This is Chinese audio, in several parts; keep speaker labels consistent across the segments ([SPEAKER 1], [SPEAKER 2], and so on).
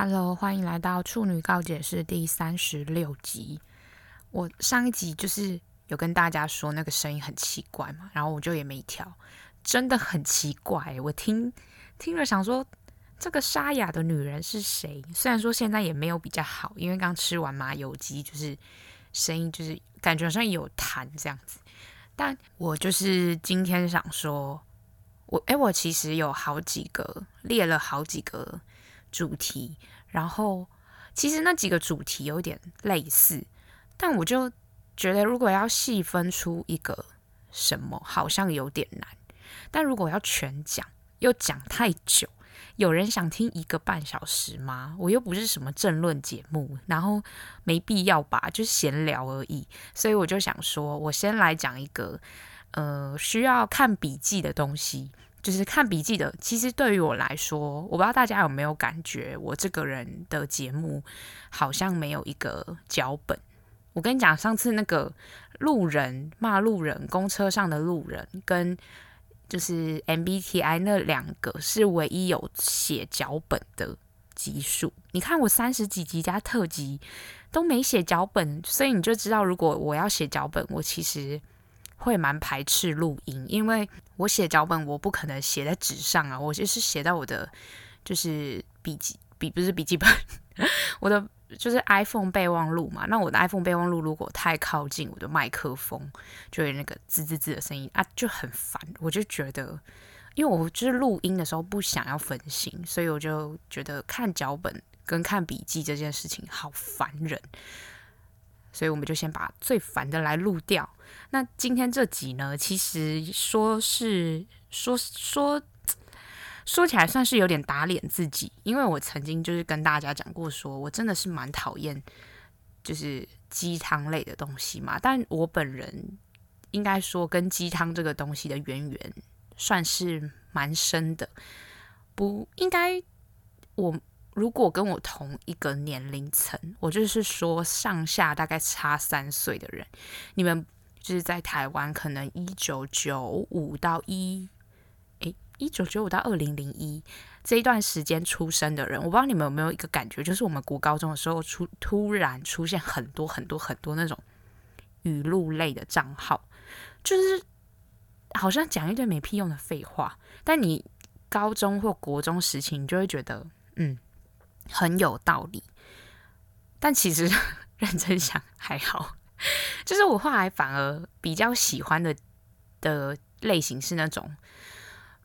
[SPEAKER 1] Hello，欢迎来到处女告解室第三十六集。我上一集就是有跟大家说那个声音很奇怪嘛，然后我就也没调，真的很奇怪。我听听了想说，这个沙哑的女人是谁？虽然说现在也没有比较好，因为刚吃完麻油鸡，就是声音就是感觉好像有痰这样子。但我就是今天想说，我诶，我其实有好几个列了好几个。主题，然后其实那几个主题有点类似，但我就觉得如果要细分出一个什么，好像有点难。但如果要全讲，又讲太久，有人想听一个半小时吗？我又不是什么政论节目，然后没必要吧，就是闲聊而已。所以我就想说，我先来讲一个，呃，需要看笔记的东西。就是看笔记的，其实对于我来说，我不知道大家有没有感觉，我这个人的节目好像没有一个脚本。我跟你讲，上次那个路人骂路人，公车上的路人，跟就是 MBTI 那两个是唯一有写脚本的集数。你看我三十几集加特集都没写脚本，所以你就知道，如果我要写脚本，我其实。会蛮排斥录音，因为我写脚本，我不可能写在纸上啊，我就是写到我的就是笔记笔，不是笔记本，我的就是 iPhone 备忘录嘛。那我的 iPhone 备忘录如果太靠近我的麦克风，就有那个滋滋滋的声音啊，就很烦。我就觉得，因为我就是录音的时候不想要分心，所以我就觉得看脚本跟看笔记这件事情好烦人。所以我们就先把最烦的来录掉。那今天这集呢，其实说是说说说起来算是有点打脸自己，因为我曾经就是跟大家讲过，说我真的是蛮讨厌就是鸡汤类的东西嘛。但我本人应该说跟鸡汤这个东西的渊源算是蛮深的，不应该我。如果跟我同一个年龄层，我就是说上下大概差三岁的人，你们就是在台湾，可能一九九五到一，诶，一九九五到二零零一这一段时间出生的人，我不知道你们有没有一个感觉，就是我们国高中的时候出突然出现很多很多很多那种语录类的账号，就是好像讲一堆没屁用的废话，但你高中或国中时期，你就会觉得，嗯。很有道理，但其实 认真想还好，就是我后来反而比较喜欢的的类型是那种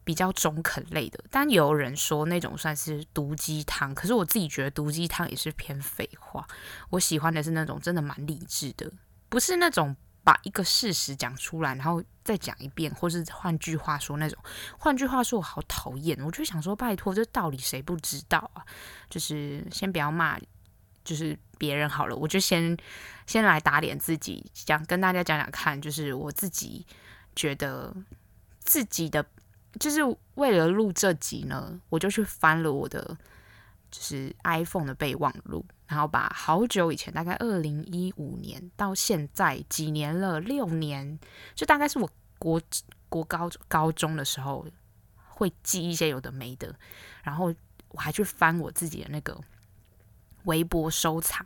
[SPEAKER 1] 比较中肯类的。但有人说那种算是毒鸡汤，可是我自己觉得毒鸡汤也是偏废话。我喜欢的是那种真的蛮励志的，不是那种。把一个事实讲出来，然后再讲一遍，或是换句话说那种。换句话说，我好讨厌。我就想说，拜托，这道理谁不知道啊？就是先不要骂，就是别人好了。我就先先来打脸自己，讲跟大家讲讲看。就是我自己觉得自己的，就是为了录这集呢，我就去翻了我的。就是 iPhone 的备忘录，然后把好久以前，大概二零一五年到现在几年了，六年，就大概是我国国高高中的时候会记一些有的没的，然后我还去翻我自己的那个微博收藏，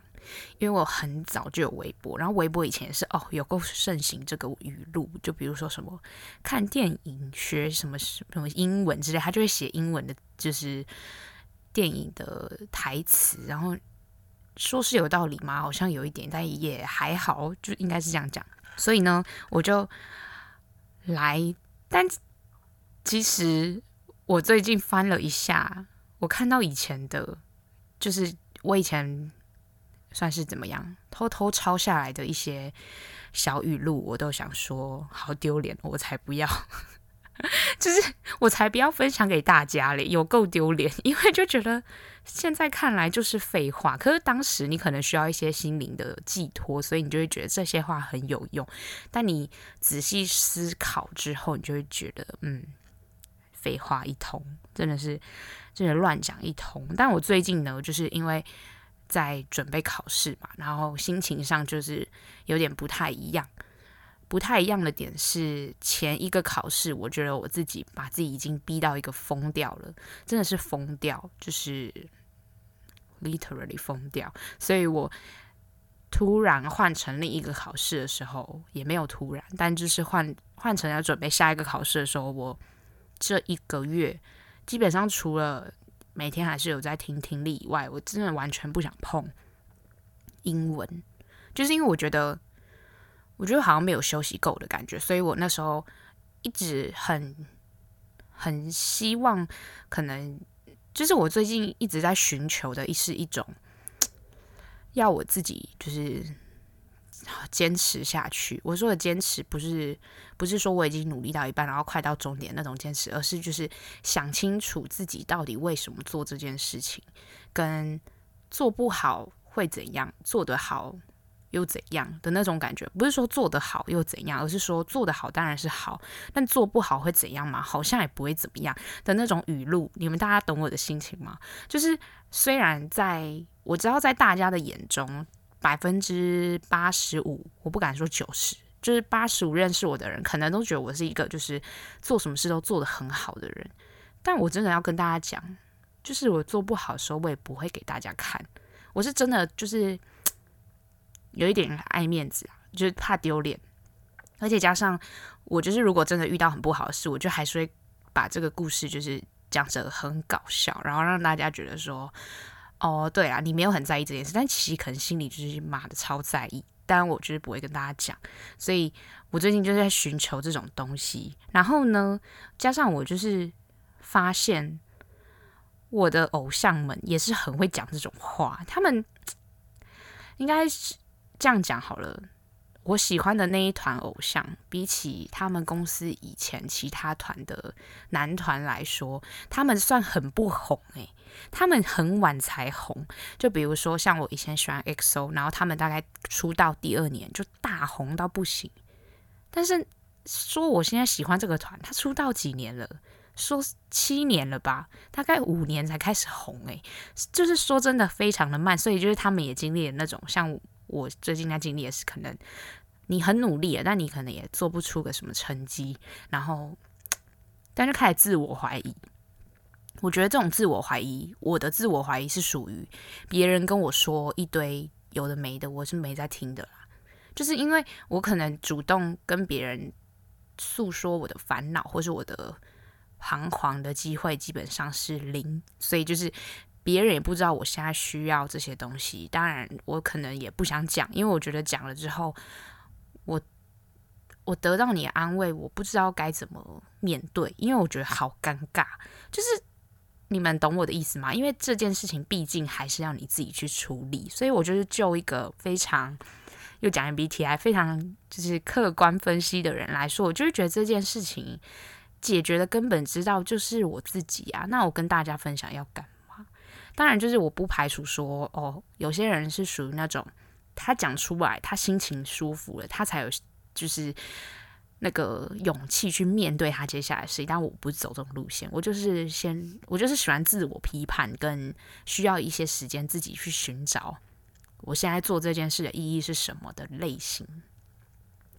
[SPEAKER 1] 因为我很早就有微博，然后微博以前是哦有够盛行这个语录，就比如说什么看电影学什么什么英文之类，他就会写英文的，就是。电影的台词，然后说是有道理吗？好像有一点，但也还好，就应该是这样讲。所以呢，我就来。但其实我最近翻了一下，我看到以前的，就是我以前算是怎么样偷偷抄下来的一些小语录，我都想说好丢脸，我才不要。就是我才不要分享给大家嘞，有够丢脸，因为就觉得现在看来就是废话。可是当时你可能需要一些心灵的寄托，所以你就会觉得这些话很有用。但你仔细思考之后，你就会觉得，嗯，废话一通，真的是，真的乱讲一通。但我最近呢，就是因为在准备考试嘛，然后心情上就是有点不太一样。不太一样的点是，前一个考试，我觉得我自己把自己已经逼到一个疯掉了，真的是疯掉。就是，literally 疯掉。所以我突然换成另一个考试的时候，也没有突然，但就是换换成要准备下一个考试的时候，我这一个月基本上除了每天还是有在听听力以外，我真的完全不想碰英文，就是因为我觉得，我觉得好像没有休息够的感觉，所以我那时候一直很很希望，可能就是我最近一直在寻求的，是一种要我自己就是坚持下去。我说的坚持，不是不是说我已经努力到一半，然后快到终点那种坚持，而是就是想清楚自己到底为什么做这件事情，跟做不好会怎样，做得好。又怎样的那种感觉？不是说做得好又怎样，而是说做得好当然是好，但做不好会怎样嘛？好像也不会怎么样的那种语录。你们大家懂我的心情吗？就是虽然在我知道在大家的眼中，百分之八十五，我不敢说九十，就是八十五认识我的人，可能都觉得我是一个就是做什么事都做得很好的人。但我真的要跟大家讲，就是我做不好的时候，我也不会给大家看。我是真的就是。有一点爱面子啊，就是怕丢脸，而且加上我就是如果真的遇到很不好的事，我就还是会把这个故事就是讲着很搞笑，然后让大家觉得说，哦，对啊，你没有很在意这件事，但其实可能心里就是妈的超在意，但我就是不会跟大家讲，所以我最近就是在寻求这种东西，然后呢，加上我就是发现我的偶像们也是很会讲这种话，他们应该是。这样讲好了，我喜欢的那一团偶像，比起他们公司以前其他团的男团来说，他们算很不红诶、他们很晚才红。就比如说像我以前喜欢 EXO，然后他们大概出道第二年就大红到不行。但是说我现在喜欢这个团，他出道几年了？说七年了吧，大概五年才开始红诶、就是说真的非常的慢。所以就是他们也经历了那种像。我最近在经历的是，可能你很努力了，但你可能也做不出个什么成绩，然后，但是开始自我怀疑。我觉得这种自我怀疑，我的自我怀疑是属于别人跟我说一堆有的没的，我是没在听的啦。就是因为我可能主动跟别人诉说我的烦恼，或是我的彷徨的机会，基本上是零，所以就是。别人也不知道我现在需要这些东西，当然我可能也不想讲，因为我觉得讲了之后，我我得到你的安慰，我不知道该怎么面对，因为我觉得好尴尬。就是你们懂我的意思吗？因为这件事情毕竟还是要你自己去处理，所以我就是就一个非常又讲 MBTI 非常就是客观分析的人来说，我就是觉得这件事情解决的根本之道就是我自己啊。那我跟大家分享要干？当然，就是我不排除说，哦，有些人是属于那种，他讲出来，他心情舒服了，他才有就是那个勇气去面对他接下来的事情。但我不是走这种路线，我就是先，我就是喜欢自我批判，跟需要一些时间自己去寻找我现在做这件事的意义是什么的类型。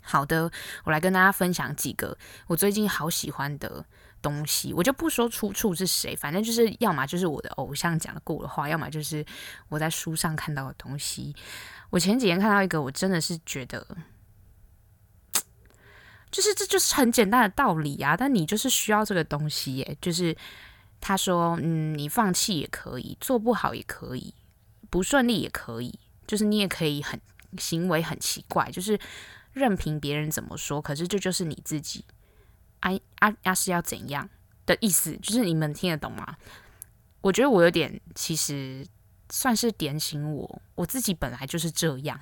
[SPEAKER 1] 好的，我来跟大家分享几个我最近好喜欢的。东西我就不说出处是谁，反正就是要么就是我的偶像讲过的话，要么就是我在书上看到的东西。我前几天看到一个，我真的是觉得，就是这就是很简单的道理啊，但你就是需要这个东西耶。就是他说，嗯，你放弃也可以，做不好也可以，不顺利也可以，就是你也可以很行为很奇怪，就是任凭别人怎么说，可是这就是你自己。啊啊啊！是要怎样的意思？就是你们听得懂吗？我觉得我有点，其实算是点醒我，我自己本来就是这样。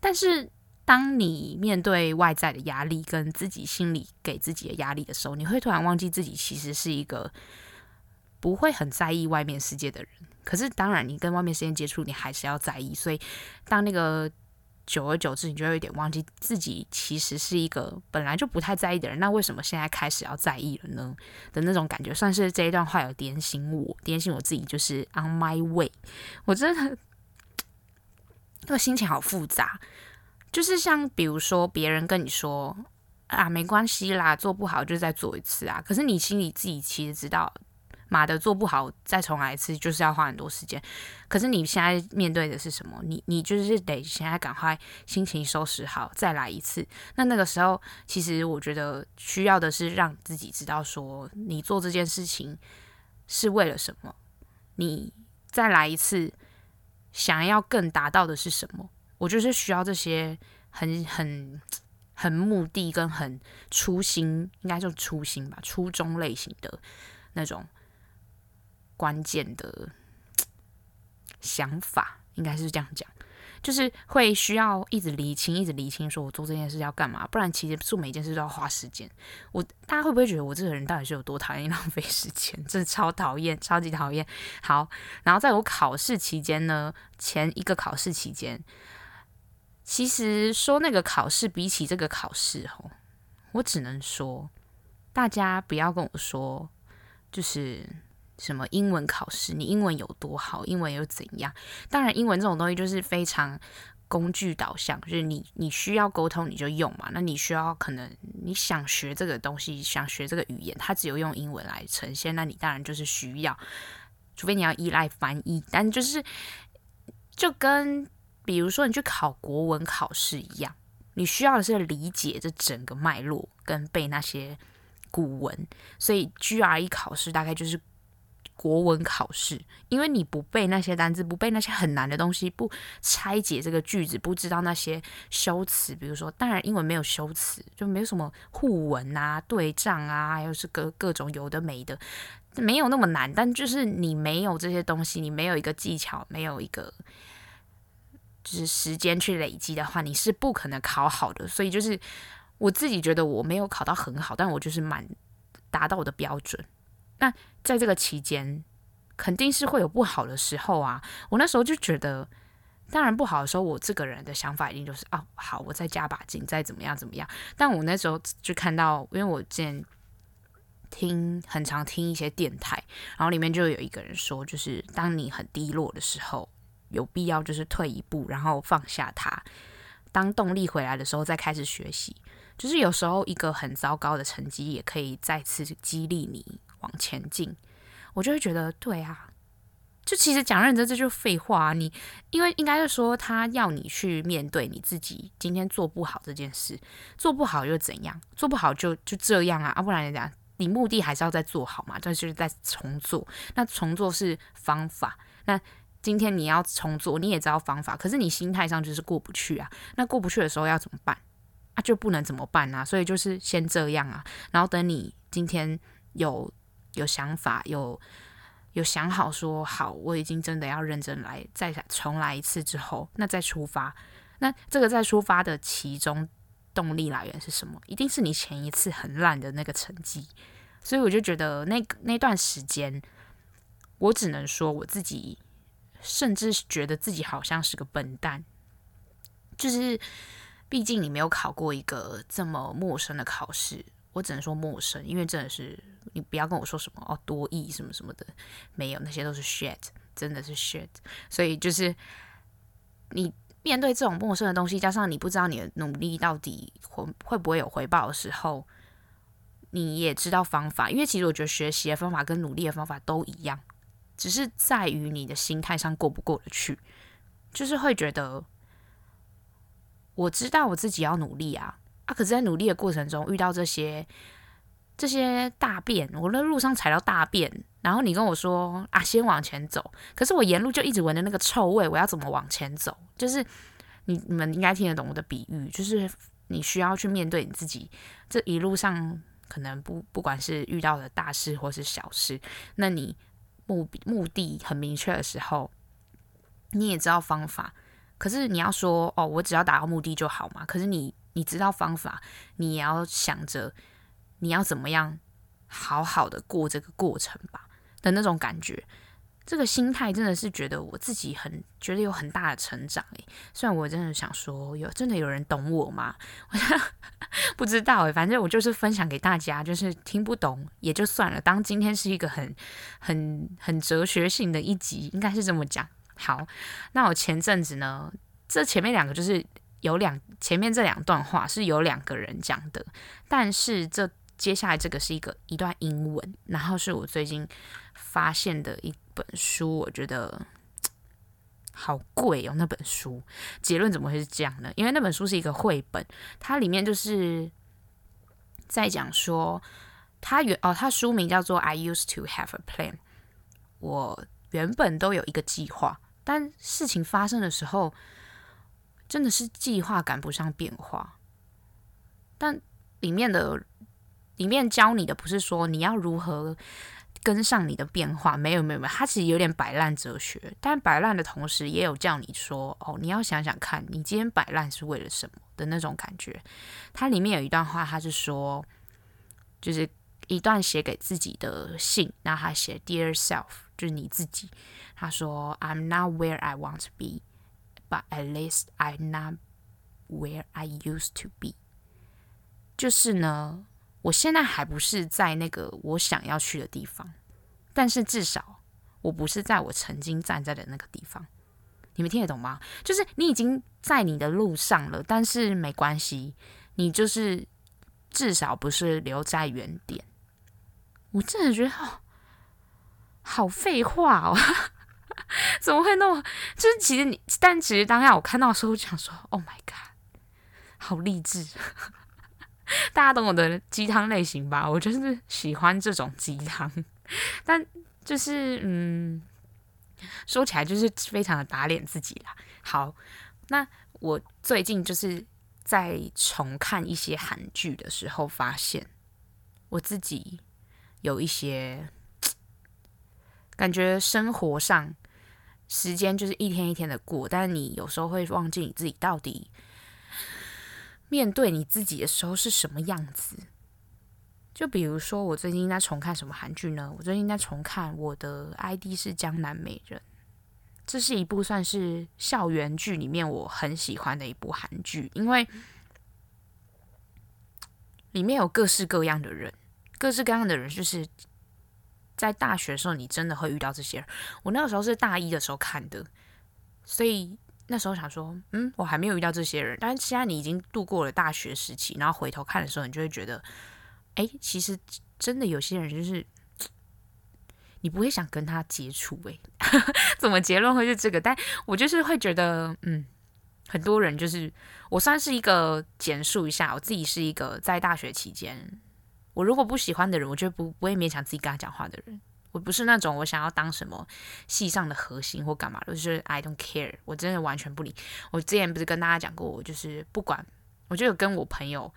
[SPEAKER 1] 但是当你面对外在的压力跟自己心里给自己的压力的时候，你会突然忘记自己其实是一个不会很在意外面世界的人。可是当然，你跟外面世界接触，你还是要在意。所以当那个。久而久之，你就有点忘记自己其实是一个本来就不太在意的人。那为什么现在开始要在意了呢？的那种感觉，算是这一段话有点醒我，点醒我自己，就是 on my way。我真的，那个心情好复杂。就是像比如说，别人跟你说啊，没关系啦，做不好就再做一次啊。可是你心里自己其实知道，马的做不好再重来一次，就是要花很多时间。可是你现在面对的是什么？你你就是得现在赶快心情收拾好，再来一次。那那个时候，其实我觉得需要的是让自己知道说，你做这件事情是为了什么？你再来一次，想要更达到的是什么？我就是需要这些很很。很目的跟很初心，应该就初心吧，初衷类型的那种关键的想法，应该是这样讲，就是会需要一直理清，一直理清，说我做这件事要干嘛，不然其实做每一件事都要花时间。我大家会不会觉得我这个人到底是有多讨厌浪费时间？真的超讨厌，超级讨厌。好，然后在我考试期间呢，前一个考试期间。其实说那个考试比起这个考试吼，我只能说，大家不要跟我说，就是什么英文考试，你英文有多好，英文又怎样？当然，英文这种东西就是非常工具导向，就是你你需要沟通你就用嘛。那你需要可能你想学这个东西，想学这个语言，它只有用英文来呈现，那你当然就是需要，除非你要依赖翻译，但就是就跟。比如说，你去考国文考试一样，你需要的是理解这整个脉络跟背那些古文，所以 GRE 考试大概就是国文考试，因为你不背那些单字，不背那些很难的东西，不拆解这个句子，不知道那些修辞，比如说，当然英文没有修辞，就没有什么互文啊、对仗啊，还有是各各种有的没的，没有那么难，但就是你没有这些东西，你没有一个技巧，没有一个。就是时间去累积的话，你是不可能考好的。所以就是我自己觉得我没有考到很好，但我就是蛮达到我的标准。那在这个期间，肯定是会有不好的时候啊。我那时候就觉得，当然不好的时候，我这个人的想法一定就是哦，好，我再加把劲，再怎么样怎么样。但我那时候就看到，因为我之前听很常听一些电台，然后里面就有一个人说，就是当你很低落的时候。有必要就是退一步，然后放下它。当动力回来的时候，再开始学习。就是有时候一个很糟糕的成绩，也可以再次激励你往前进。我就会觉得，对啊，就其实讲认真，这就是废话啊。你因为应该是说，他要你去面对你自己今天做不好这件事，做不好又怎样？做不好就就这样啊，啊，不然讲你目的还是要再做好嘛，这就是在重做。那重做是方法，那。今天你要重做，你也知道方法，可是你心态上就是过不去啊。那过不去的时候要怎么办？啊，就不能怎么办啊？所以就是先这样啊。然后等你今天有有想法，有有想好说好，我已经真的要认真来，再重来一次之后，那再出发。那这个再出发的其中动力来源是什么？一定是你前一次很烂的那个成绩。所以我就觉得那那段时间，我只能说我自己。甚至觉得自己好像是个笨蛋，就是毕竟你没有考过一个这么陌生的考试，我只能说陌生，因为真的是你不要跟我说什么哦多益什么什么的，没有，那些都是 shit，真的是 shit。所以就是你面对这种陌生的东西，加上你不知道你的努力到底会会不会有回报的时候，你也知道方法，因为其实我觉得学习的方法跟努力的方法都一样。只是在于你的心态上过不过得去，就是会觉得我知道我自己要努力啊啊！可是，在努力的过程中遇到这些这些大便，我在路上踩到大便，然后你跟我说啊，先往前走。可是我沿路就一直闻着那个臭味，我要怎么往前走？就是你你们应该听得懂我的比喻，就是你需要去面对你自己这一路上可能不不管是遇到的大事或是小事，那你。目目的很明确的时候，你也知道方法。可是你要说哦，我只要达到目的就好嘛？可是你你知道方法，你也要想着你要怎么样好好的过这个过程吧的那种感觉。这个心态真的是觉得我自己很觉得有很大的成长诶。虽然我真的想说，有真的有人懂我吗？我不知道诶，反正我就是分享给大家，就是听不懂也就算了。当今天是一个很很很哲学性的一集，应该是这么讲。好，那我前阵子呢，这前面两个就是有两前面这两段话是有两个人讲的，但是这接下来这个是一个一段英文，然后是我最近发现的一本书，我觉得好贵哦，那本书。结论怎么会是这样呢？因为那本书是一个绘本，它里面就是在讲说，它原哦，它书名叫做《I used to have a plan》，我原本都有一个计划，但事情发生的时候，真的是计划赶不上变化，但里面的。里面教你的不是说你要如何跟上你的变化，没有没有没有，它其实有点摆烂哲学，但摆烂的同时也有叫你说哦，你要想想看你今天摆烂是为了什么的那种感觉。它里面有一段话，它是说，就是一段写给自己的信，然后他写 Dear Self，就是你自己。他说 I'm not where I want to be, but at least I'm not where I used to be。就是呢。我现在还不是在那个我想要去的地方，但是至少我不是在我曾经站在的那个地方。你们听得懂吗？就是你已经在你的路上了，但是没关系，你就是至少不是留在原点。我真的觉得好好废话哦，怎么会那么？就是其实你，但其实当下我看到的时候，我想说：“Oh my god，好励志。”大家懂我的鸡汤类型吧？我就是喜欢这种鸡汤，但就是嗯，说起来就是非常的打脸自己啦。好，那我最近就是在重看一些韩剧的时候，发现我自己有一些感觉，生活上时间就是一天一天的过，但是你有时候会忘记你自己到底。面对你自己的时候是什么样子？就比如说，我最近在重看什么韩剧呢？我最近在重看《我的 ID 是江南美人》，这是一部算是校园剧里面我很喜欢的一部韩剧，因为里面有各式各样的人，各式各样的人，就是在大学的时候你真的会遇到这些人。我那个时候是大一的时候看的，所以。那时候想说，嗯，我还没有遇到这些人，但是现在你已经度过了大学时期，然后回头看的时候，你就会觉得，哎，其实真的有些人就是你不会想跟他接触，哎，怎么结论会是这个？但我就是会觉得，嗯，很多人就是我算是一个简述一下，我自己是一个在大学期间，我如果不喜欢的人，我就不不会勉强自己跟他讲话的人。我不是那种我想要当什么系上的核心或干嘛的，就是 I don't care，我真的完全不理。我之前不是跟大家讲过，我就是不管，我就有跟我朋友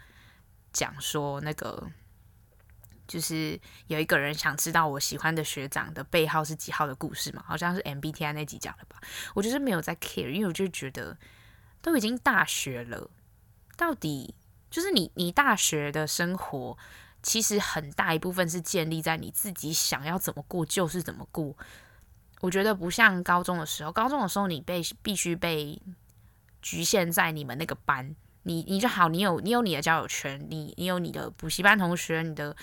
[SPEAKER 1] 讲说，那个就是有一个人想知道我喜欢的学长的背号是几号的故事嘛，好像是 MBTI 那集讲的吧。我就是没有在 care，因为我就觉得都已经大学了，到底就是你你大学的生活。其实很大一部分是建立在你自己想要怎么过就是怎么过。我觉得不像高中的时候，高中的时候你被必须被局限在你们那个班，你你就好，你有你有你的交友圈，你你有你的补习班同学，你的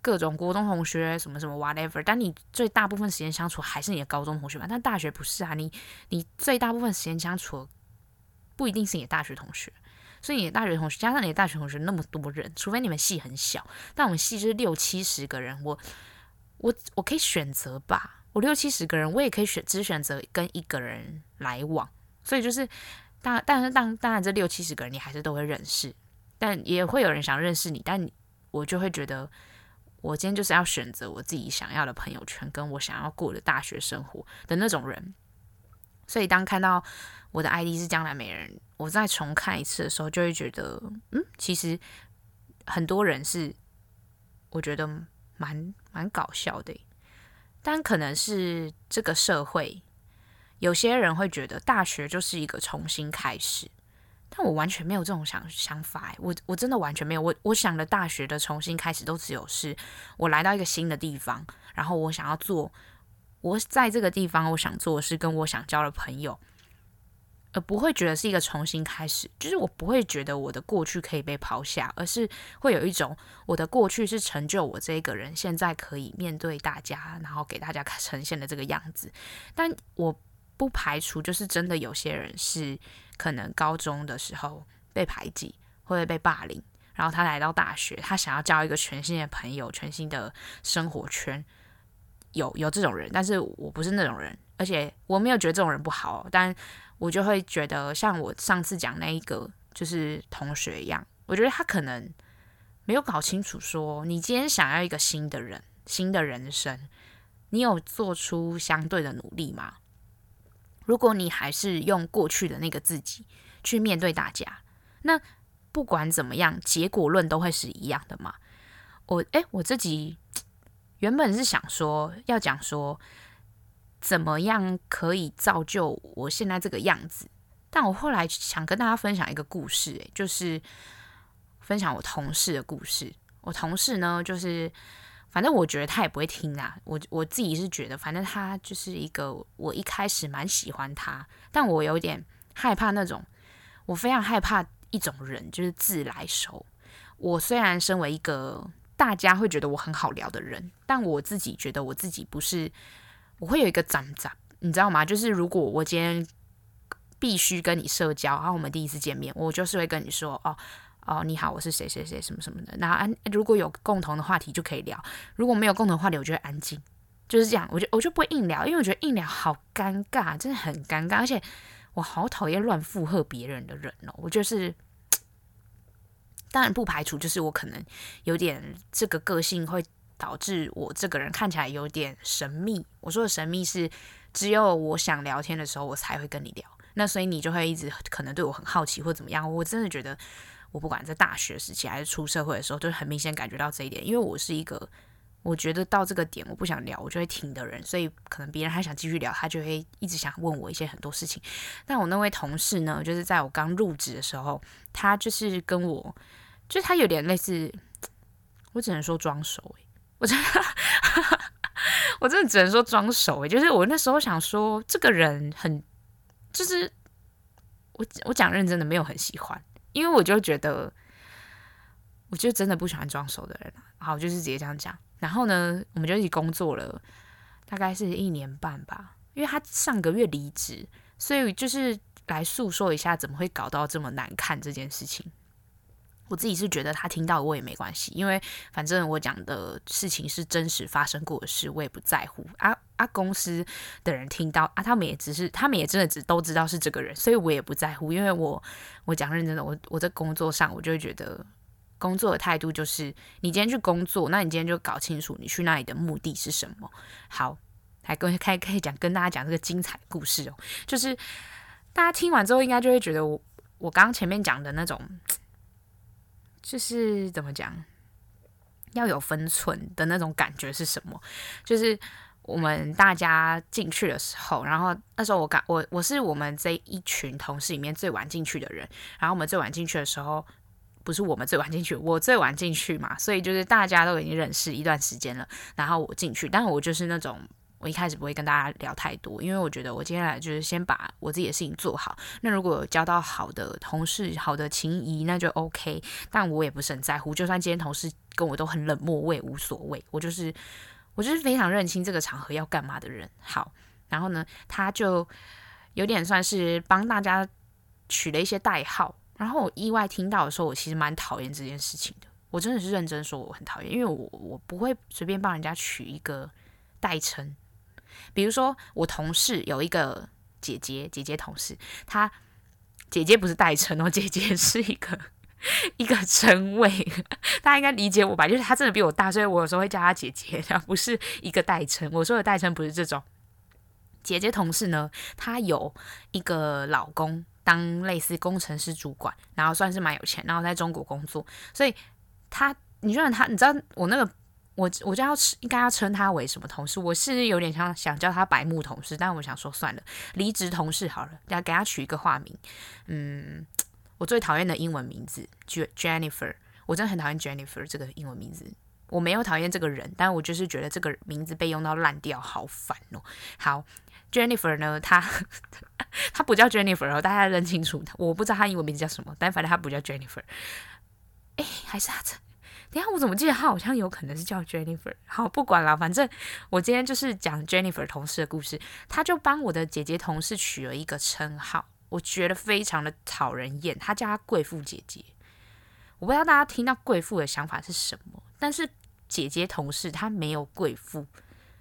[SPEAKER 1] 各种国中同学，什么什么 whatever。但你最大部分时间相处还是你的高中同学吧？但大学不是啊，你你最大部分时间相处不一定是你的大学同学。所以你的大学同学加上你的大学同学那么多人，除非你们系很小，但我们系就是六七十个人，我我我可以选择吧，我六七十个人，我也可以选只选择跟一个人来往。所以就是，当但是当当然这六七十个人你还是都会认识，但也会有人想认识你，但我就会觉得，我今天就是要选择我自己想要的朋友圈，跟我想要过的大学生活的那种人。所以当看到我的 ID 是江南美人，我再重看一次的时候，就会觉得，嗯，其实很多人是我觉得蛮蛮搞笑的，但可能是这个社会有些人会觉得大学就是一个重新开始，但我完全没有这种想想法，我我真的完全没有，我我想的大学的重新开始都只有是我来到一个新的地方，然后我想要做。我在这个地方，我想做的是跟我想交的朋友，而不会觉得是一个重新开始。就是我不会觉得我的过去可以被抛下，而是会有一种我的过去是成就我这个人现在可以面对大家，然后给大家 呈现的这个样子。但我不排除，就是真的有些人是可能高中的时候被排挤，或者被霸凌，然后他来到大学，他想要交一个全新的朋友，全新的生活圈。有有这种人，但是我不是那种人，而且我没有觉得这种人不好，但我就会觉得像我上次讲那一个就是同学一样，我觉得他可能没有搞清楚说，你今天想要一个新的人，新的人生，你有做出相对的努力吗？如果你还是用过去的那个自己去面对大家，那不管怎么样，结果论都会是一样的嘛。我诶，我自己。原本是想说要讲说怎么样可以造就我现在这个样子，但我后来想跟大家分享一个故事，就是分享我同事的故事。我同事呢，就是反正我觉得他也不会听啊。我我自己是觉得，反正他就是一个我一开始蛮喜欢他，但我有点害怕那种，我非常害怕一种人，就是自来熟。我虽然身为一个。大家会觉得我很好聊的人，但我自己觉得我自己不是，我会有一个长长，你知道吗？就是如果我今天必须跟你社交，然后我们第一次见面，我就是会跟你说，哦哦，你好，我是谁谁谁什么什么的。然后安，如果有共同的话题就可以聊，如果没有共同话题，我就会安静，就是这样。我就我就不会硬聊，因为我觉得硬聊好尴尬，真的很尴尬，而且我好讨厌乱附和别人的人哦，我就是。当然不排除，就是我可能有点这个个性，会导致我这个人看起来有点神秘。我说的神秘是，只有我想聊天的时候，我才会跟你聊。那所以你就会一直可能对我很好奇或怎么样。我真的觉得，我不管在大学时期还是出社会的时候，都很明显感觉到这一点。因为我是一个，我觉得到这个点我不想聊，我就会停的人。所以可能别人还想继续聊，他就会一直想问我一些很多事情。但我那位同事呢，就是在我刚入职的时候，他就是跟我。就他有点类似，我只能说装熟诶，我真的，我真的只能说装熟诶。就是我那时候想说，这个人很，就是我我讲认真的没有很喜欢，因为我就觉得，我就真的不喜欢装熟的人。好，就是直接这样讲。然后呢，我们就一起工作了，大概是一年半吧。因为他上个月离职，所以就是来诉说一下怎么会搞到这么难看这件事情。我自己是觉得他听到我也没关系，因为反正我讲的事情是真实发生过的事，我也不在乎。啊啊，公司的人听到啊，他们也只是，他们也真的只都知道是这个人，所以我也不在乎。因为我我讲认真的，我我在工作上，我就会觉得工作的态度就是，你今天去工作，那你今天就搞清楚你去那里的目的是什么。好，还跟可以可以讲跟大家讲这个精彩故事哦，就是大家听完之后，应该就会觉得我我刚刚前面讲的那种。就是怎么讲，要有分寸的那种感觉是什么？就是我们大家进去的时候，然后那时候我刚我我是我们这一群同事里面最晚进去的人，然后我们最晚进去的时候，不是我们最晚进去，我最晚进去嘛，所以就是大家都已经认识一段时间了，然后我进去，但我就是那种。我一开始不会跟大家聊太多，因为我觉得我接下来就是先把我自己的事情做好。那如果有交到好的同事、好的情谊，那就 OK。但我也不是很在乎，就算今天同事跟我都很冷漠，我也无所谓。我就是我就是非常认清这个场合要干嘛的人。好，然后呢，他就有点算是帮大家取了一些代号。然后我意外听到的时候，我其实蛮讨厌这件事情的。我真的是认真说，我很讨厌，因为我我不会随便帮人家取一个代称。比如说，我同事有一个姐姐，姐姐同事，她姐姐不是代称哦，姐姐 是一个一个称谓，大家应该理解我吧？就是她真的比我大，所以我有时候会叫她姐姐，她不是一个代称。我说的代称不是这种。姐姐同事呢，她有一个老公当类似工程师主管，然后算是蛮有钱，然后在中国工作，所以她，你说她，你知道我那个。我我就要应该要称他为什么同事？我是有点像想叫他白木同事，但我想说算了，离职同事好了，要给他取一个化名。嗯，我最讨厌的英文名字 Jennifer，我真的很讨厌 Jennifer 这个英文名字。我没有讨厌这个人，但我就是觉得这个名字被用到烂掉，好烦哦。好，Jennifer 呢，他他 不叫 Jennifer 哦，大家认清楚，我不知道他英文名字叫什么，但反正他不叫 Jennifer。哎，还是他这。等下，我怎么记得他好像有可能是叫 Jennifer？好，不管了，反正我今天就是讲 Jennifer 同事的故事。他就帮我的姐姐同事取了一个称号，我觉得非常的讨人厌。他叫她贵妇姐姐，我不知道大家听到贵妇的想法是什么，但是姐姐同事她没有贵妇。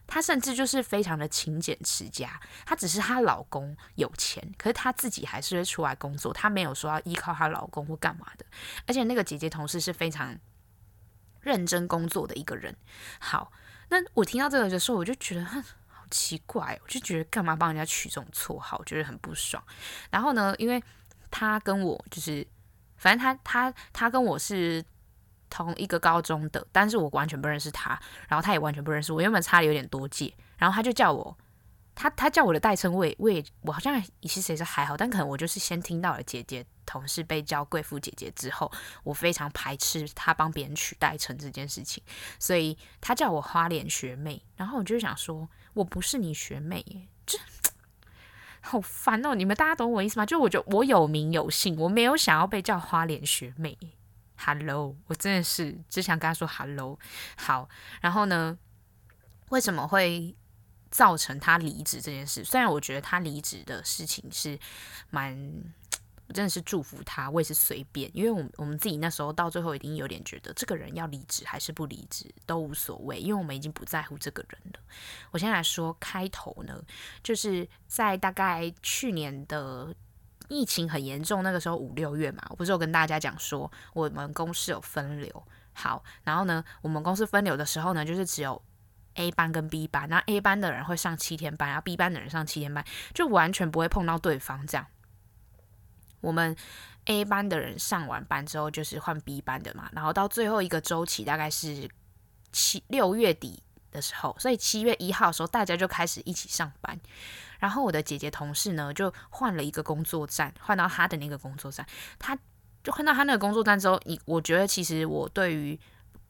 [SPEAKER 1] 她甚至就是非常的勤俭持家，她只是她老公有钱，可是她自己还是会出来工作，她没有说要依靠她老公或干嘛的。而且那个姐姐同事是非常认真工作的一个人。好，那我听到这个的时候，我就觉得哼，好奇怪，我就觉得干嘛帮人家取这种绰号，我觉得很不爽。然后呢，因为他跟我就是，反正他他他跟我是。同一个高中的，但是我完全不认识他，然后他也完全不认识我，原本差的有点多届，然后他就叫我，他他叫我的代称，我也我也我好像其实也是还好，但可能我就是先听到了姐姐同事被叫贵妇姐姐之后，我非常排斥他帮别人取代称这件事情，所以他叫我花脸学妹，然后我就想说，我不是你学妹耶，这好烦哦，你们大家懂我意思吗？就我觉得我有名有姓，我没有想要被叫花脸学妹。Hello，我真的是只想跟他说 Hello。好，然后呢，为什么会造成他离职这件事？虽然我觉得他离职的事情是蛮，真的是祝福他，我也是随便，因为我们我们自己那时候到最后一定有点觉得，这个人要离职还是不离职都无所谓，因为我们已经不在乎这个人了。我先来说开头呢，就是在大概去年的。疫情很严重，那个时候五六月嘛，我不是有跟大家讲说我们公司有分流，好，然后呢，我们公司分流的时候呢，就是只有 A 班跟 B 班，那 A 班的人会上七天班，然后 B 班的人上七天班，就完全不会碰到对方这样。我们 A 班的人上完班之后，就是换 B 班的嘛，然后到最后一个周期大概是七六月底的时候，所以七月一号的时候，大家就开始一起上班。然后我的姐姐同事呢，就换了一个工作站，换到她的那个工作站。她就换到她那个工作站之后，你我觉得其实我对于，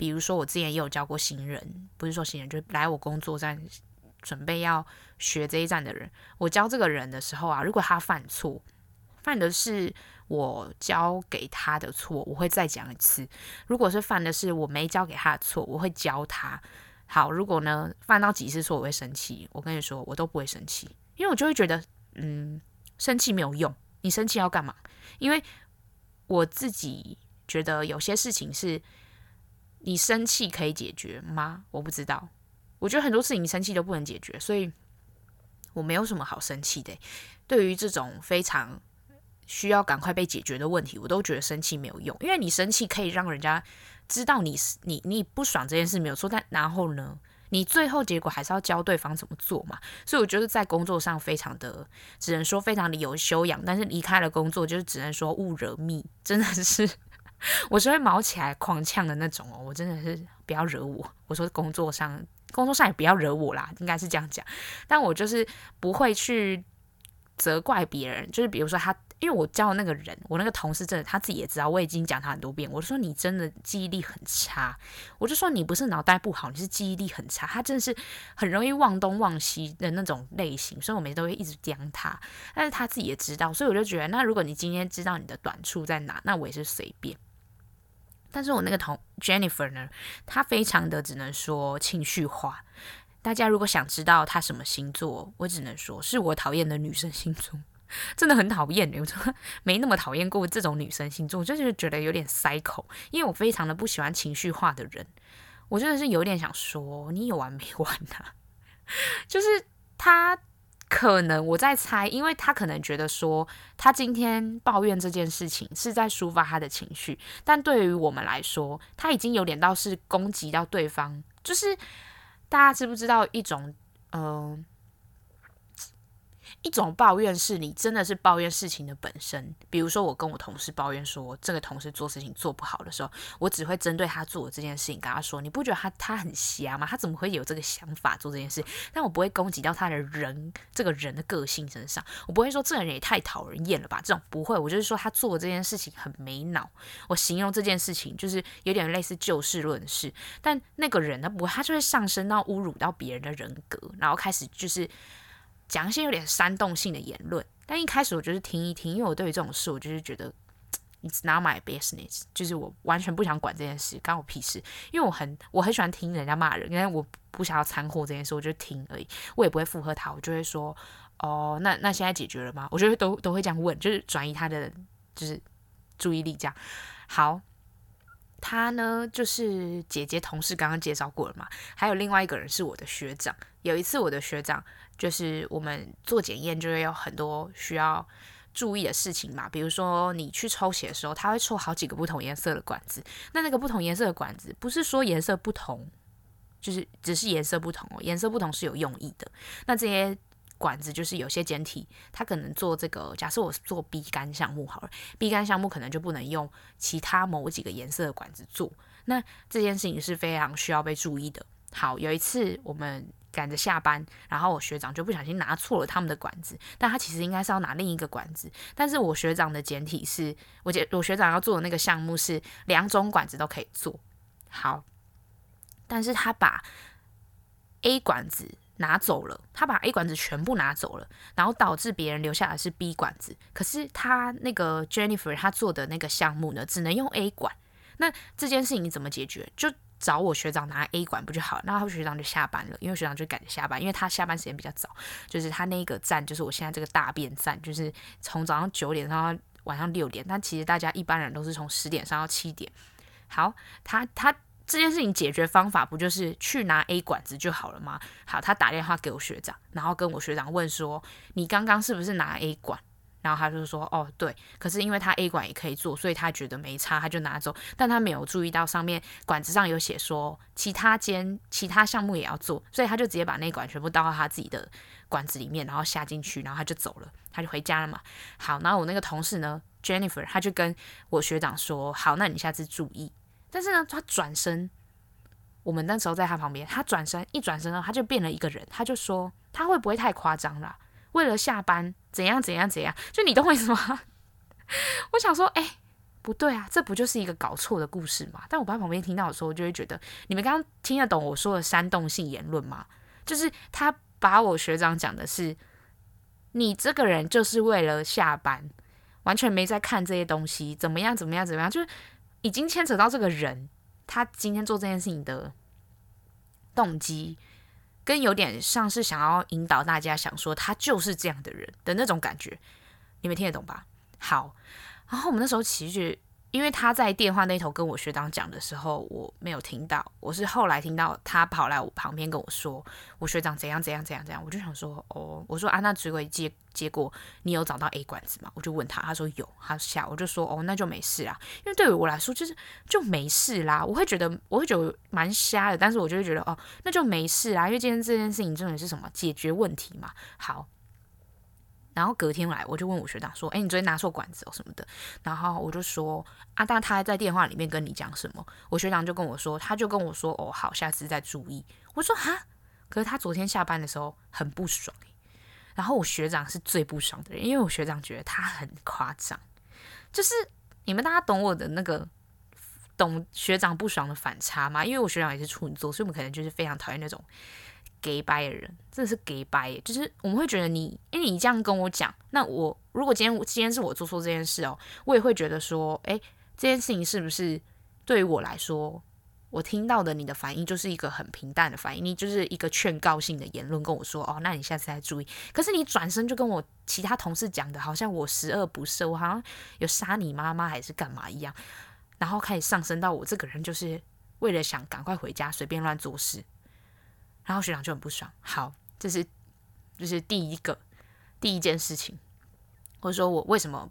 [SPEAKER 1] 比如说我之前也有教过新人，不是说新人，就是来我工作站准备要学这一站的人，我教这个人的时候啊，如果他犯错，犯的是我教给他的错，我会再讲一次；如果是犯的是我没教给他的错，我会教他。好，如果呢犯到几次错我会生气，我跟你说，我都不会生气。因为我就会觉得，嗯，生气没有用。你生气要干嘛？因为我自己觉得有些事情是你生气可以解决吗？我不知道。我觉得很多事情你生气都不能解决，所以我没有什么好生气的。对于这种非常需要赶快被解决的问题，我都觉得生气没有用。因为你生气可以让人家知道你你你不爽这件事没有错，但然后呢？你最后结果还是要教对方怎么做嘛，所以我觉得在工作上非常的，只能说非常的有修养。但是离开了工作，就是只能说勿惹蜜，真的是，我是会毛起来狂呛的那种哦。我真的是不要惹我，我说工作上，工作上也不要惹我啦，应该是这样讲。但我就是不会去责怪别人，就是比如说他。因为我教的那个人，我那个同事真的他自己也知道，我已经讲他很多遍。我就说你真的记忆力很差，我就说你不是脑袋不好，你是记忆力很差。他真的是很容易忘东忘西的那种类型，所以我每次都会一直讲他。但是他自己也知道，所以我就觉得，那如果你今天知道你的短处在哪，那我也是随便。但是我那个同 Jennifer 呢，她非常的只能说情绪化。大家如果想知道她什么星座，我只能说是我讨厌的女生星座。真的很讨厌，我说没那么讨厌过这种女生星座，我就是觉得有点塞口，因为我非常的不喜欢情绪化的人，我真的是有点想说你有完没完啊？就是她可能我在猜，因为他可能觉得说他今天抱怨这件事情是在抒发他的情绪，但对于我们来说，他已经有点到是攻击到对方，就是大家知不知道一种嗯。一种抱怨是你真的是抱怨事情的本身，比如说我跟我同事抱怨说这个同事做事情做不好的时候，我只会针对他做的这件事情跟他说，你不觉得他他很瞎吗？他怎么会有这个想法做这件事？但我不会攻击到他的人这个人的个性身上，我不会说这个人也太讨人厌了吧？这种不会，我就是说他做的这件事情很没脑。我形容这件事情就是有点类似就事论事，但那个人他不，他就会上升到侮辱到别人的人格，然后开始就是。讲一些有点煽动性的言论，但一开始我就是听一听，因为我对于这种事，我就是觉得 it's not my business，就是我完全不想管这件事，关我屁事。因为我很我很喜欢听人家骂人，因为我不想要掺和这件事，我就听而已，我也不会附和他，我就会说哦，那那现在解决了吗？我觉得都都会这样问，就是转移他的就是注意力这样。好，他呢，就是姐姐同事刚刚介绍过了嘛，还有另外一个人是我的学长。有一次我的学长就是我们做检验，就会有很多需要注意的事情嘛，比如说你去抽血的时候，他会抽好几个不同颜色的管子。那那个不同颜色的管子，不是说颜色不同，就是只是颜色不同哦，颜色不同是有用意的。那这些。管子就是有些检体，他可能做这个，假设我是做 B 肝项目好了，B 肝项目可能就不能用其他某几个颜色的管子做，那这件事情是非常需要被注意的。好，有一次我们赶着下班，然后我学长就不小心拿错了他们的管子，但他其实应该是要拿另一个管子，但是我学长的简体是我姐我学长要做的那个项目是两种管子都可以做，好，但是他把 A 管子。拿走了，他把 A 管子全部拿走了，然后导致别人留下的是 B 管子。可是他那个 Jennifer 他做的那个项目呢，只能用 A 管。那这件事情你怎么解决？就找我学长拿 A 管不就好了？那他学长就下班了，因为学长就赶着下班，因为他下班时间比较早。就是他那个站，就是我现在这个大便站，就是从早上九点上到晚上六点。但其实大家一般人都是从十点上到七点。好，他他。这件事情解决方法不就是去拿 A 管子就好了吗？好，他打电话给我学长，然后跟我学长问说：“你刚刚是不是拿 A 管？”然后他就说：“哦，对。”可是因为他 A 管也可以做，所以他觉得没差，他就拿走。但他没有注意到上面管子上有写说其他间其他项目也要做，所以他就直接把那管全部倒到他自己的管子里面，然后下进去，然后他就走了，他就回家了嘛。好，然后我那个同事呢，Jennifer，他就跟我学长说：“好，那你下次注意。”但是呢，他转身，我们那时候在他旁边，他转身一转身呢，他就变了一个人，他就说他会不会太夸张了？为了下班怎样怎样怎样？就你懂我意思吗？我想说，哎、不对啊，这不就是一个搞错的故事吗？但我爸旁边听到的时候，就会觉得你们刚刚听得懂我说的煽动性言论吗？就是他把我学长讲的是，你这个人就是为了下班，完全没在看这些东西，怎么样怎么样怎么样，就是。已经牵扯到这个人，他今天做这件事情的动机，跟有点像是想要引导大家想说他就是这样的人的那种感觉，你们听得懂吧？好，然后我们那时候其实。因为他在电话那头跟我学长讲的时候，我没有听到，我是后来听到他跑来我旁边跟我说，我学长怎样怎样怎样怎样，我就想说，哦，我说啊，那结果结结果你有找到 A 管子吗？我就问他，他说有，他下我就说，哦，那就没事啦，因为对于我来说就是就没事啦，我会觉得我会觉得蛮瞎的，但是我就会觉得哦，那就没事啦，因为今天这件事情重点是什么？解决问题嘛，好。然后隔天来，我就问我学长说：“哎，你昨天拿错管子哦什么的？”然后我就说：“啊，但他还在电话里面跟你讲什么？”我学长就跟我说：“他就跟我说，哦，好，下次再注意。”我说：“哈，可是他昨天下班的时候很不爽。”然后我学长是最不爽的人，因为我学长觉得他很夸张，就是你们大家懂我的那个懂学长不爽的反差吗？因为我学长也是处女座，所以我们可能就是非常讨厌那种。给掰的人，真的是给掰，就是我们会觉得你，因为你这样跟我讲，那我如果今天今天是我做错这件事哦，我也会觉得说，诶，这件事情是不是对于我来说，我听到的你的反应就是一个很平淡的反应，你就是一个劝告性的言论跟我说，哦，那你下次再注意。可是你转身就跟我其他同事讲的，好像我十恶不赦，我好像有杀你妈妈还是干嘛一样，然后开始上升到我这个人就是为了想赶快回家，随便乱做事。然后学长就很不爽。好，这是就是第一个第一件事情，或者说我为什么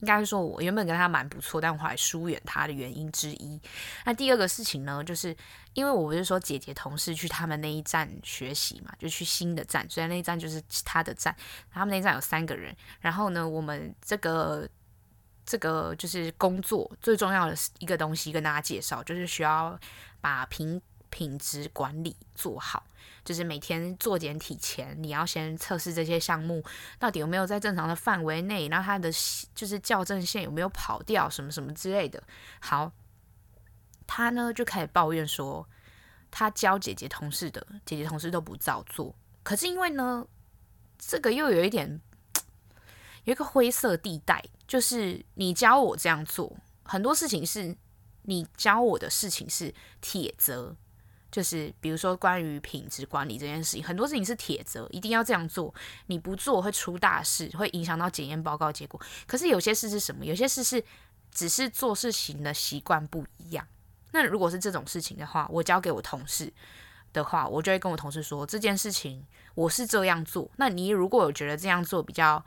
[SPEAKER 1] 应该是说我原本跟他蛮不错，但我后来疏远他的原因之一。那第二个事情呢，就是因为我不是说姐姐同事去他们那一站学习嘛，就去新的站，虽然那一站就是他的站。他们那一站有三个人，然后呢，我们这个这个就是工作最重要的一个东西跟大家介绍，就是需要把平。品质管理做好，就是每天做检体前，你要先测试这些项目到底有没有在正常的范围内，然后它的就是校正线有没有跑掉，什么什么之类的。好，他呢就开始抱怨说，他教姐姐同事的姐姐同事都不照做，可是因为呢，这个又有一点 有一个灰色地带，就是你教我这样做，很多事情是你教我的事情是铁则。就是比如说关于品质管理这件事情，很多事情是铁则，一定要这样做，你不做会出大事，会影响到检验报告结果。可是有些事是什么？有些事是只是做事情的习惯不一样。那如果是这种事情的话，我交给我同事的话，我就会跟我同事说，这件事情我是这样做。那你如果有觉得这样做比较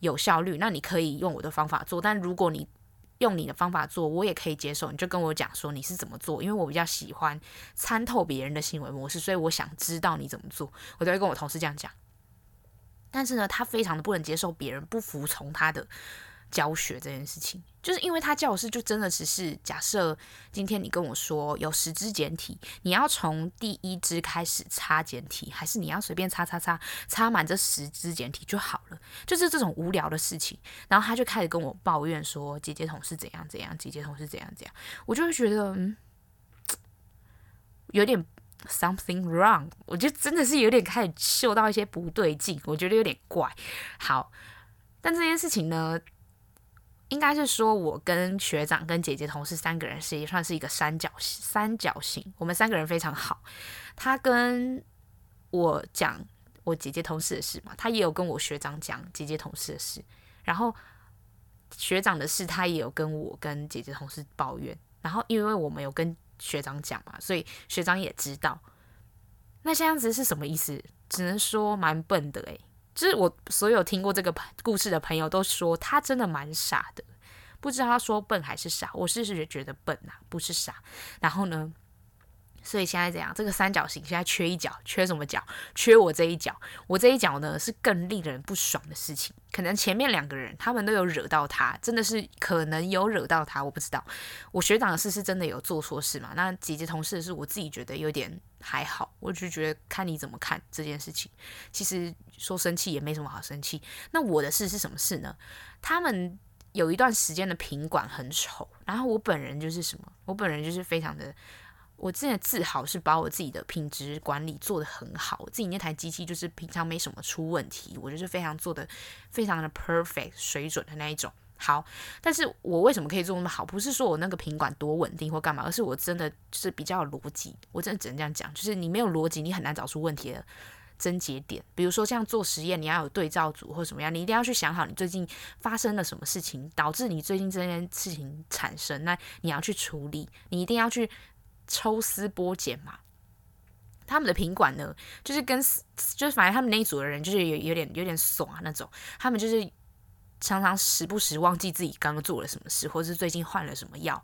[SPEAKER 1] 有效率，那你可以用我的方法做。但如果你用你的方法做，我也可以接受。你就跟我讲说你是怎么做，因为我比较喜欢参透别人的行为模式，所以我想知道你怎么做。我都会跟我同事这样讲。但是呢，他非常的不能接受别人不服从他的教学这件事情，就是因为他教室就真的只是假设今天你跟我说有十支简体，你要从第一支开始擦简体，还是你要随便擦擦擦擦满这十支简体就好了？就是这种无聊的事情，然后他就开始跟我抱怨说姐姐同事怎样怎样，姐姐同事怎样怎样，我就会觉得嗯，有点 something wrong，我就真的是有点开始嗅到一些不对劲，我觉得有点怪。好，但这件事情呢？应该是说，我跟学长、跟姐姐、同事三个人是也算是一个三角三角形。我们三个人非常好。他跟我讲我姐姐同事的事嘛，他也有跟我学长讲姐姐同事的事。然后学长的事，他也有跟我跟姐姐同事抱怨。然后因为我们有跟学长讲嘛，所以学长也知道。那这样子是什么意思？只能说蛮笨的诶、就是我所有听过这个故事的朋友都说他真的蛮傻的，不知道他说笨还是傻。我是是觉得笨、啊，不是傻。然后呢，所以现在怎样？这个三角形现在缺一角，缺什么角？缺我这一角。我这一角呢是更令人不爽的事情。可能前面两个人他们都有惹到他，真的是可能有惹到他，我不知道。我学长的事是真的有做错事嘛？那姐姐同事的事，我自己觉得有点。还好，我就觉得看你怎么看这件事情。其实说生气也没什么好生气。那我的事是什么事呢？他们有一段时间的品管很丑，然后我本人就是什么？我本人就是非常的，我真的自豪是把我自己的品质管理做得很好。我自己那台机器就是平常没什么出问题，我就是非常做的非常的 perfect 水准的那一种。好，但是我为什么可以做那么好？不是说我那个品管多稳定或干嘛，而是我真的就是比较有逻辑。我真的只能这样讲，就是你没有逻辑，你很难找出问题的症结点。比如说像做实验，你要有对照组或什么样，你一定要去想好你最近发生了什么事情，导致你最近这件事情产生，那你要去处理，你一定要去抽丝剥茧嘛。他们的品管呢，就是跟就是反正他们那一组的人就是有有点有点怂啊那种，他们就是。常常时不时忘记自己刚刚做了什么事，或是最近换了什么药，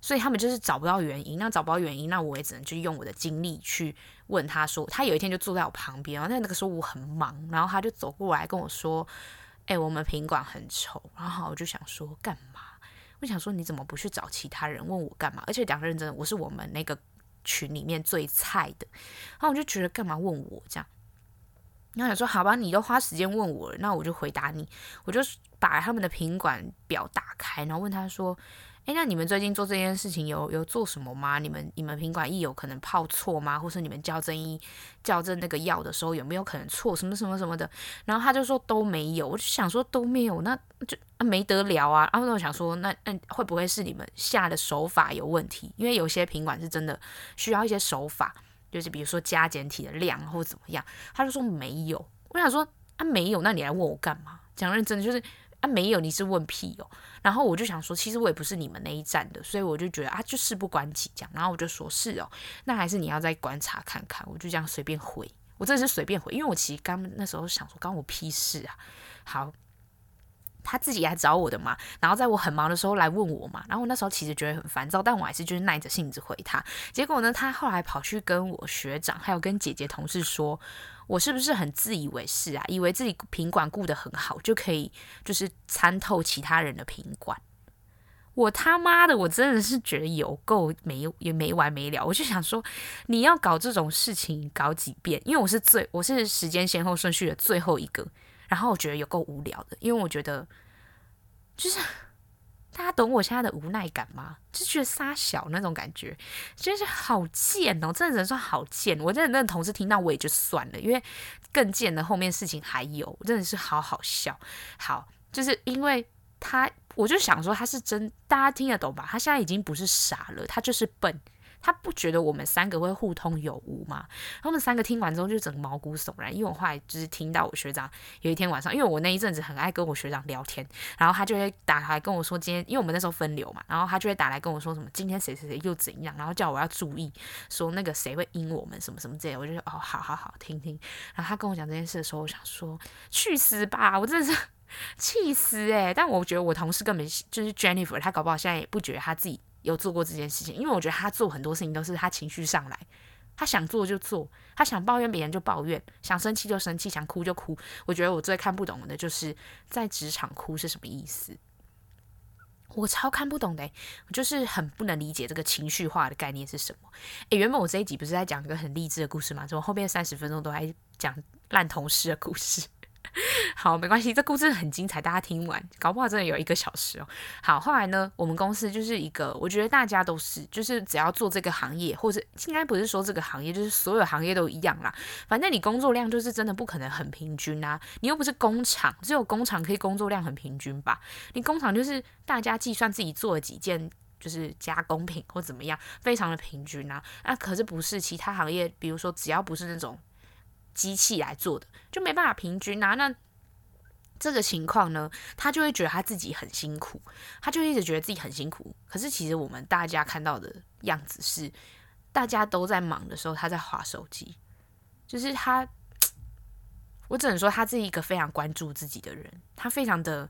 [SPEAKER 1] 所以他们就是找不到原因。那找不到原因，那我也只能去用我的精力去问他说。他有一天就坐在我旁边，然后那个时候我很忙，然后他就走过来跟我说：“哎、我们品管很丑。”然后我就想说干嘛？我想说你怎么不去找其他人问我干嘛？而且讲认真的，我是我们那个群里面最菜的，然后我就觉得干嘛问我这样？然后想说好吧，你都花时间问我了，那我就回答你，我就。把他们的品管表打开，然后问他说：“哎，那你们最近做这件事情有有做什么吗？你们你们品管一有可能泡错吗？或是你们校正一校正那个药的时候有没有可能错什么什么什么的？”然后他就说都没有。我就想说都没有，那就啊没得聊啊。然后我想说，那那会不会是你们下的手法有问题？因为有些品管是真的需要一些手法，就是比如说加减体的量或怎么样。他就说没有。我想说啊没有，那你来问我干嘛？讲认真的就是。啊，没有，你是问屁哦。然后我就想说，其实我也不是你们那一站的，所以我就觉得啊，就事不关己这样。然后我就说，是哦，那还是你要再观察看看。我就这样随便回，我真的是随便回，因为我其实刚那时候想说，关我屁事啊。好，他自己来找我的嘛，然后在我很忙的时候来问我嘛。然后我那时候其实觉得很烦躁，但我还是就是耐着性子回他。结果呢，他后来跑去跟我学长还有跟姐姐同事说。我是不是很自以为是啊？以为自己品管顾得很好，就可以就是参透其他人的品管。我他妈的，我真的是觉得有够没也没完没了。我就想说，你要搞这种事情搞几遍？因为我是最我是时间先后顺序的最后一个，然后我觉得有够无聊的，因为我觉得就是。大家懂我现在的无奈感吗？就觉得撒小那种感觉，真是好贱哦！真的只能说好贱。我真的那同事听到我也就算了，因为更贱的后面事情还有，真的是好好笑。好，就是因为他，我就想说他是真，大家听得懂吧？他现在已经不是傻了，他就是笨。他不觉得我们三个会互通有无吗？他们三个听完之后就整个毛骨悚然，因为我后来就是听到我学长有一天晚上，因为我那一阵子很爱跟我学长聊天，然后他就会打来跟我说今天，因为我们那时候分流嘛，然后他就会打来跟我说什么今天谁谁谁又怎样，然后叫我要注意，说那个谁会阴我们什么什么之类，我就说哦，好好好，听听。然后他跟我讲这件事的时候，我想说去死吧，我真的是。气死诶、但我觉得我同事根本就是 Jennifer，他搞不好现在也不觉得他自己有做过这件事情，因为我觉得他做很多事情都是他情绪上来，他想做就做，他想抱怨别人就抱怨，想生气就生气，想哭就哭。我觉得我最看不懂的就是在职场哭是什么意思，我超看不懂的、就是很不能理解这个情绪化的概念是什么。诶，原本我这一集不是在讲一个很励志的故事吗？怎么后面三十分钟都在讲烂同事的故事？好，没关系，这故事很精彩，大家听完，搞不好真的有一个小时哦。好，后来呢，我们公司就是一个，我觉得大家都是，就是只要做这个行业，或者应该不是说这个行业，就是所有行业都一样啦。反正你工作量就是真的不可能很平均啊，你又不是工厂，只有工厂可以工作量很平均吧？你工厂就是大家计算自己做了几件，就是加工品或怎么样，非常的平均啊。那可是不是其他行业，比如说只要不是那种。机器来做的就没办法平均啊，那这个情况呢，他就会觉得他自己很辛苦，他就一直觉得自己很辛苦。可是其实我们大家看到的样子是，大家都在忙的时候，他在划手机。就是他，我只能说他是一个非常关注自己的人，他非常的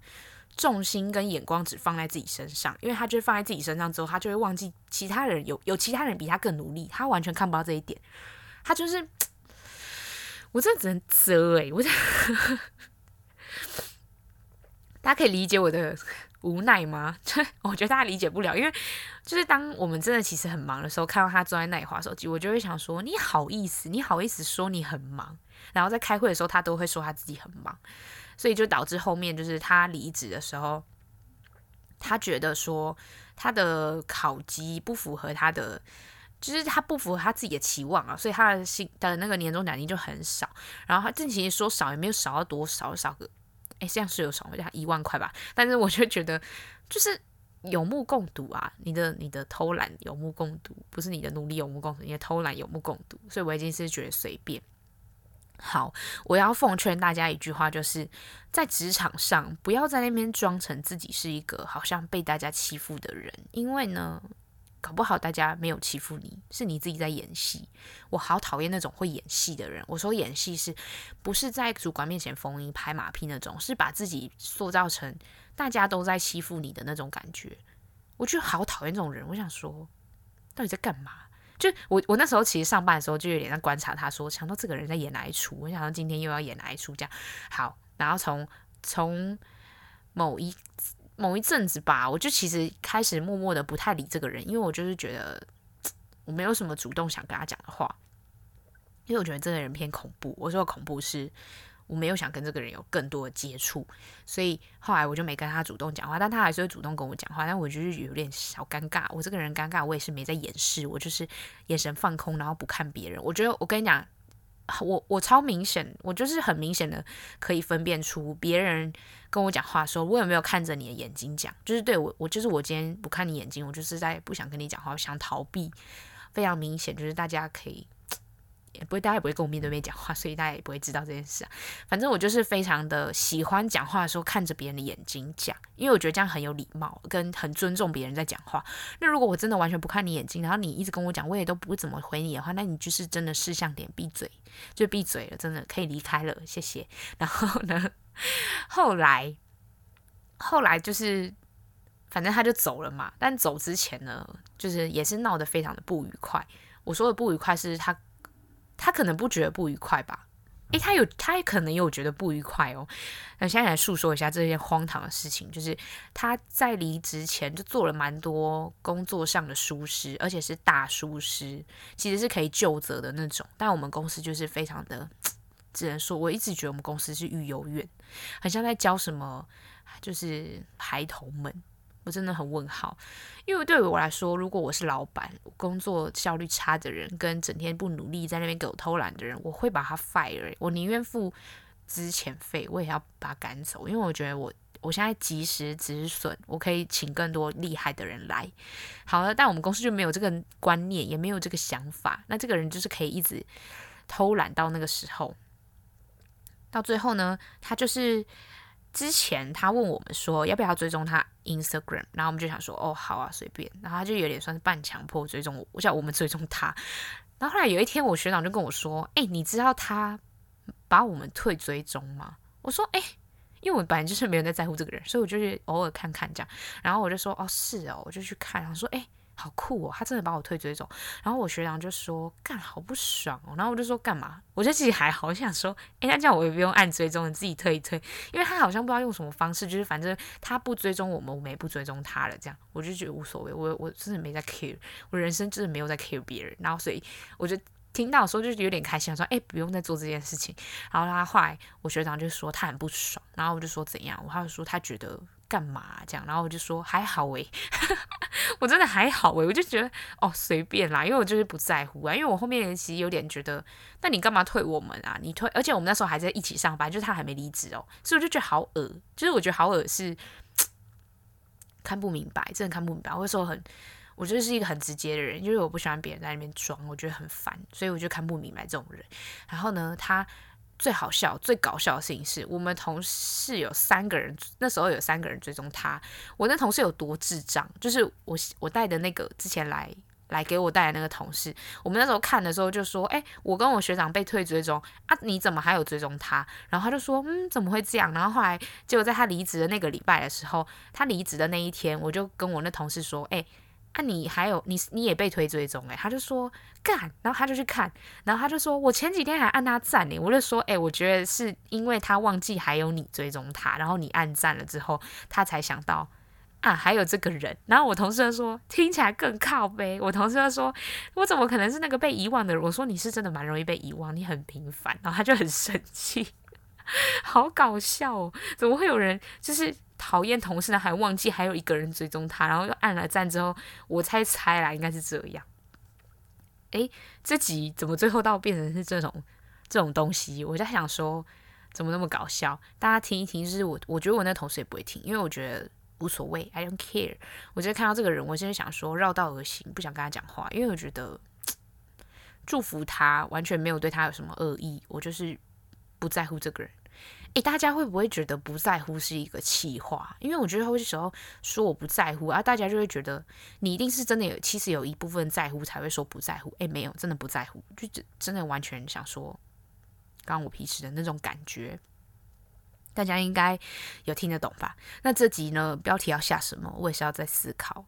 [SPEAKER 1] 重心跟眼光只放在自己身上，因为他就放在自己身上之后，他就会忘记其他人有有其他人比他更努力，他完全看不到这一点，他就是。我真的只能遮哎、欸，我大家可以理解我的无奈吗？我觉得大家理解不了，因为就是当我们真的其实很忙的时候，看到他坐在那里划手机，我就会想说：你好意思，你好意思说你很忙？然后在开会的时候，他都会说他自己很忙，所以就导致后面就是他离职的时候，他觉得说他的考绩不符合他的。就是他不符合他自己的期望啊，所以他的薪的那个年终奖金就很少。然后他这其实说少也没有少到多少，少个哎，这样是有少，好像一万块吧。但是我就觉得，就是有目共睹啊，你的你的偷懒有目共睹，不是你的努力有目共睹，你的偷懒有目共睹。所以我已经是觉得随便。好，我要奉劝大家一句话，就是在职场上不要在那边装成自己是一个好像被大家欺负的人，因为呢。搞不好大家没有欺负你，是你自己在演戏。我好讨厌那种会演戏的人。我说演戏是不是在主管面前逢迎拍马屁那种，是把自己塑造成大家都在欺负你的那种感觉。我就好讨厌这种人。我想说，到底在干嘛？就我我那时候其实上班的时候就有点在观察他，说想到这个人在演哪一出。我想到今天又要演哪一出，这样好。然后从从某一。某一阵子吧，我就其实开始默默的不太理这个人，因为我就是觉得我没有什么主动想跟他讲的话，因为我觉得这个人偏恐怖。我说恐怖是我没有想跟这个人有更多的接触，所以后来我就没跟他主动讲话，但他还是会主动跟我讲话，但我就是有点小尴尬。我这个人尴尬，我也是没在掩饰，我就是眼神放空，然后不看别人。我觉得我跟你讲。我我超明显，我就是很明显的可以分辨出别人跟我讲话的时候，我有没有看着你的眼睛讲，就是对我，我就是我今天不看你眼睛，我就是在不想跟你讲话，我想逃避，非常明显，就是大家可以。也不会，大家也不会跟我面对面讲话，所以大家也不会知道这件事啊。反正我就是非常的喜欢讲话的时候看着别人的眼睛讲，因为我觉得这样很有礼貌，跟很尊重别人在讲话。那如果我真的完全不看你眼睛，然后你一直跟我讲，我也都不怎么回你的话，那你就是真的识相点，闭嘴，就闭嘴了，真的可以离开了，谢谢。然后呢，后来，后来就是，反正他就走了嘛。但走之前呢，就是也是闹得非常的不愉快。我说的不愉快是他。他可能不觉得不愉快吧？诶，他有，他也可能有觉得不愉快哦。那现在来诉说一下这件荒唐的事情，就是他在离职前就做了蛮多工作上的疏失，而且是大疏失，其实是可以就责的那种。但我们公司就是非常的，只能说我一直觉得我们公司是育幼院，很像在教什么，就是孩童们。我真的很问号，因为对于我来说，如果我是老板，工作效率差的人跟整天不努力在那边给我偷懒的人，我会把他 fire。我宁愿付资遣费，我也要把他赶走，因为我觉得我我现在及时止损，我可以请更多厉害的人来。好了，但我们公司就没有这个观念，也没有这个想法。那这个人就是可以一直偷懒到那个时候，到最后呢，他就是之前他问我们说要不要追踪他 Instagram，然后我们就想说哦好啊随便，然后他就有点算是半强迫追踪我，我叫我们追踪他。然后后来有一天，我学长就跟我说：“哎，你知道他把我们退追踪吗？”我说：“哎。”因为我本来就是没有在在乎这个人，所以我就去偶尔看看这样。然后我就说：“哦，是哦。”我就去看，然后说：“哎，好酷哦，他真的把我推追踪。”然后我学长就说：“干，好不爽哦。”然后我就说：“干嘛？”我觉得其实还好，我想说：“哎，那这样我也不用按追踪，你自己推一推。”因为他好像不知道用什么方式，就是反正他不追踪我们，我们也不追踪他了。这样我就觉得无所谓，我我真的没在 care，我人生真的没有在 care 别人。然后所以我就。听到的时候就有点开心，说：“哎，不用再做这件事情。”然后他后来，我学长就说他很不爽，然后我就说怎样？我他就说他觉得干嘛这样？然后我就说还好诶，我真的还好诶，我就觉得哦随便啦，因为我就是不在乎啊，因为我后面其实有点觉得，那你干嘛退我们啊？你退，而且我们那时候还在一起上班，就是他还没离职哦，所以我就觉得好恶，就是我觉得好恶是看不明白，真的看不明白，我会说很。我觉得是一个很直接的人，因为我不喜欢别人在那边装，我觉得很烦，所以我就看不明白这种人。然后呢，他最好笑、最搞笑的事情是我们同事有三个人，那时候有三个人追踪他。我那同事有多智障？就是我我带的那个之前来来给我带的那个同事，我们那时候看的时候就说：“哎，我跟我学长被退追踪啊，你怎么还有追踪他？”然后他就说：“嗯，怎么会这样？”然后后来结果在他离职的那个礼拜的时候，他离职的那一天，我就跟我那同事说：“哎。”啊，你还有你你也被推追踪诶，他就说干，然后他就去看，然后他就说我前几天还按他赞呢，我就说诶，我觉得是因为他忘记还有你追踪他，然后你按赞了之后，他才想到啊还有这个人，然后我同事就说听起来更靠北，我同事就说我怎么可能是那个被遗忘的人？我说你是真的蛮容易被遗忘，你很平凡，然后他就很生气，好搞笑哦，怎么会有人就是。讨厌同事呢，还忘记还有一个人追踪他，然后又按了赞之后，我猜猜啦，应该是这样。诶，这集怎么最后到变成是这种这种东西？我在想说，怎么那么搞笑？大家听一听，就是我我觉得我那同事也不会听，因为我觉得无所谓，I don't care。我就看到这个人，我现在想说绕道而行，不想跟他讲话，因为我觉得 祝福他完全没有对他有什么恶意，我就是不在乎这个人。诶，大家会不会觉得不在乎是一个气话？因为我觉得有些时候说我不在乎啊，大家就会觉得你一定是真的有，其实有一部分在乎才会说不在乎。诶，没有，真的不在乎，就真的完全想说，刚我平时的那种感觉。大家应该有听得懂吧？那这集呢，标题要下什么？我也是要在思考。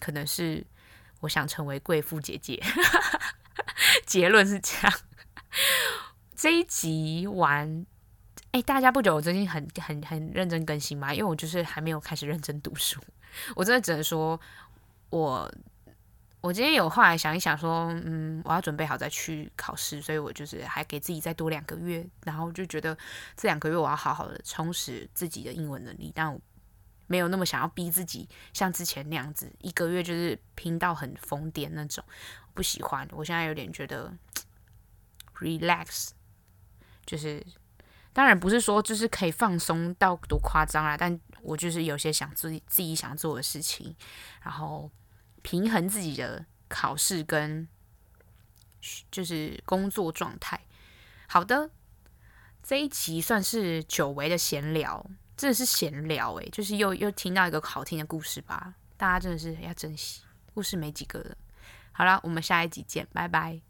[SPEAKER 1] 可能是我想成为贵妇姐姐，结论是这样。这一集完。哎，大家不觉得我最近很很很认真更新吗？因为我就是还没有开始认真读书，我真的只能说，我我今天有后来想一想说，嗯，我要准备好再去考试，所以我就是还给自己再多两个月，然后就觉得这两个月我要好好的充实自己的英文能力，但我没有那么想要逼自己像之前那样子一个月就是拼到很疯癫那种，不喜欢。我现在有点觉得 relax，就是。当然不是说就是可以放松到多夸张啦，但我就是有些想自己自己想做的事情，然后平衡自己的考试跟就是工作状态。好的，这一集算是久违的闲聊，真的是闲聊诶，就是又又听到一个好听的故事吧，大家真的是要珍惜，故事没几个了。好了，我们下一集见，拜拜。